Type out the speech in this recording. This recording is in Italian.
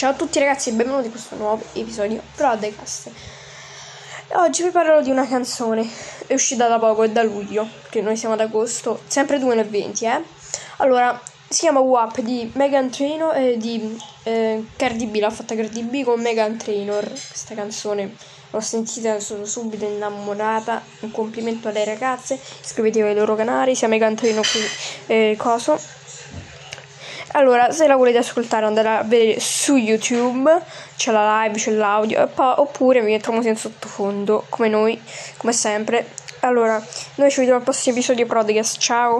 Ciao a tutti ragazzi e benvenuti in questo nuovo episodio Prodcast. Oggi vi parlerò di una canzone, è uscita da poco, è da luglio, che noi siamo ad agosto, sempre 2020 eh. Allora, si chiama WAP di Megan Trainor e di eh, Cardi B, l'ha fatta Cardi B con Megan Trainor, questa canzone l'ho sentita, sono subito innamorata, un complimento alle ragazze, iscrivetevi ai loro canali, sia Megan Trainor che eh, Coso allora, se la volete ascoltare andate a vedere su YouTube, c'è la live, c'è l'audio, oppure mi musica in sottofondo, come noi, come sempre. Allora, noi ci vediamo al prossimo episodio Podcast, ciao!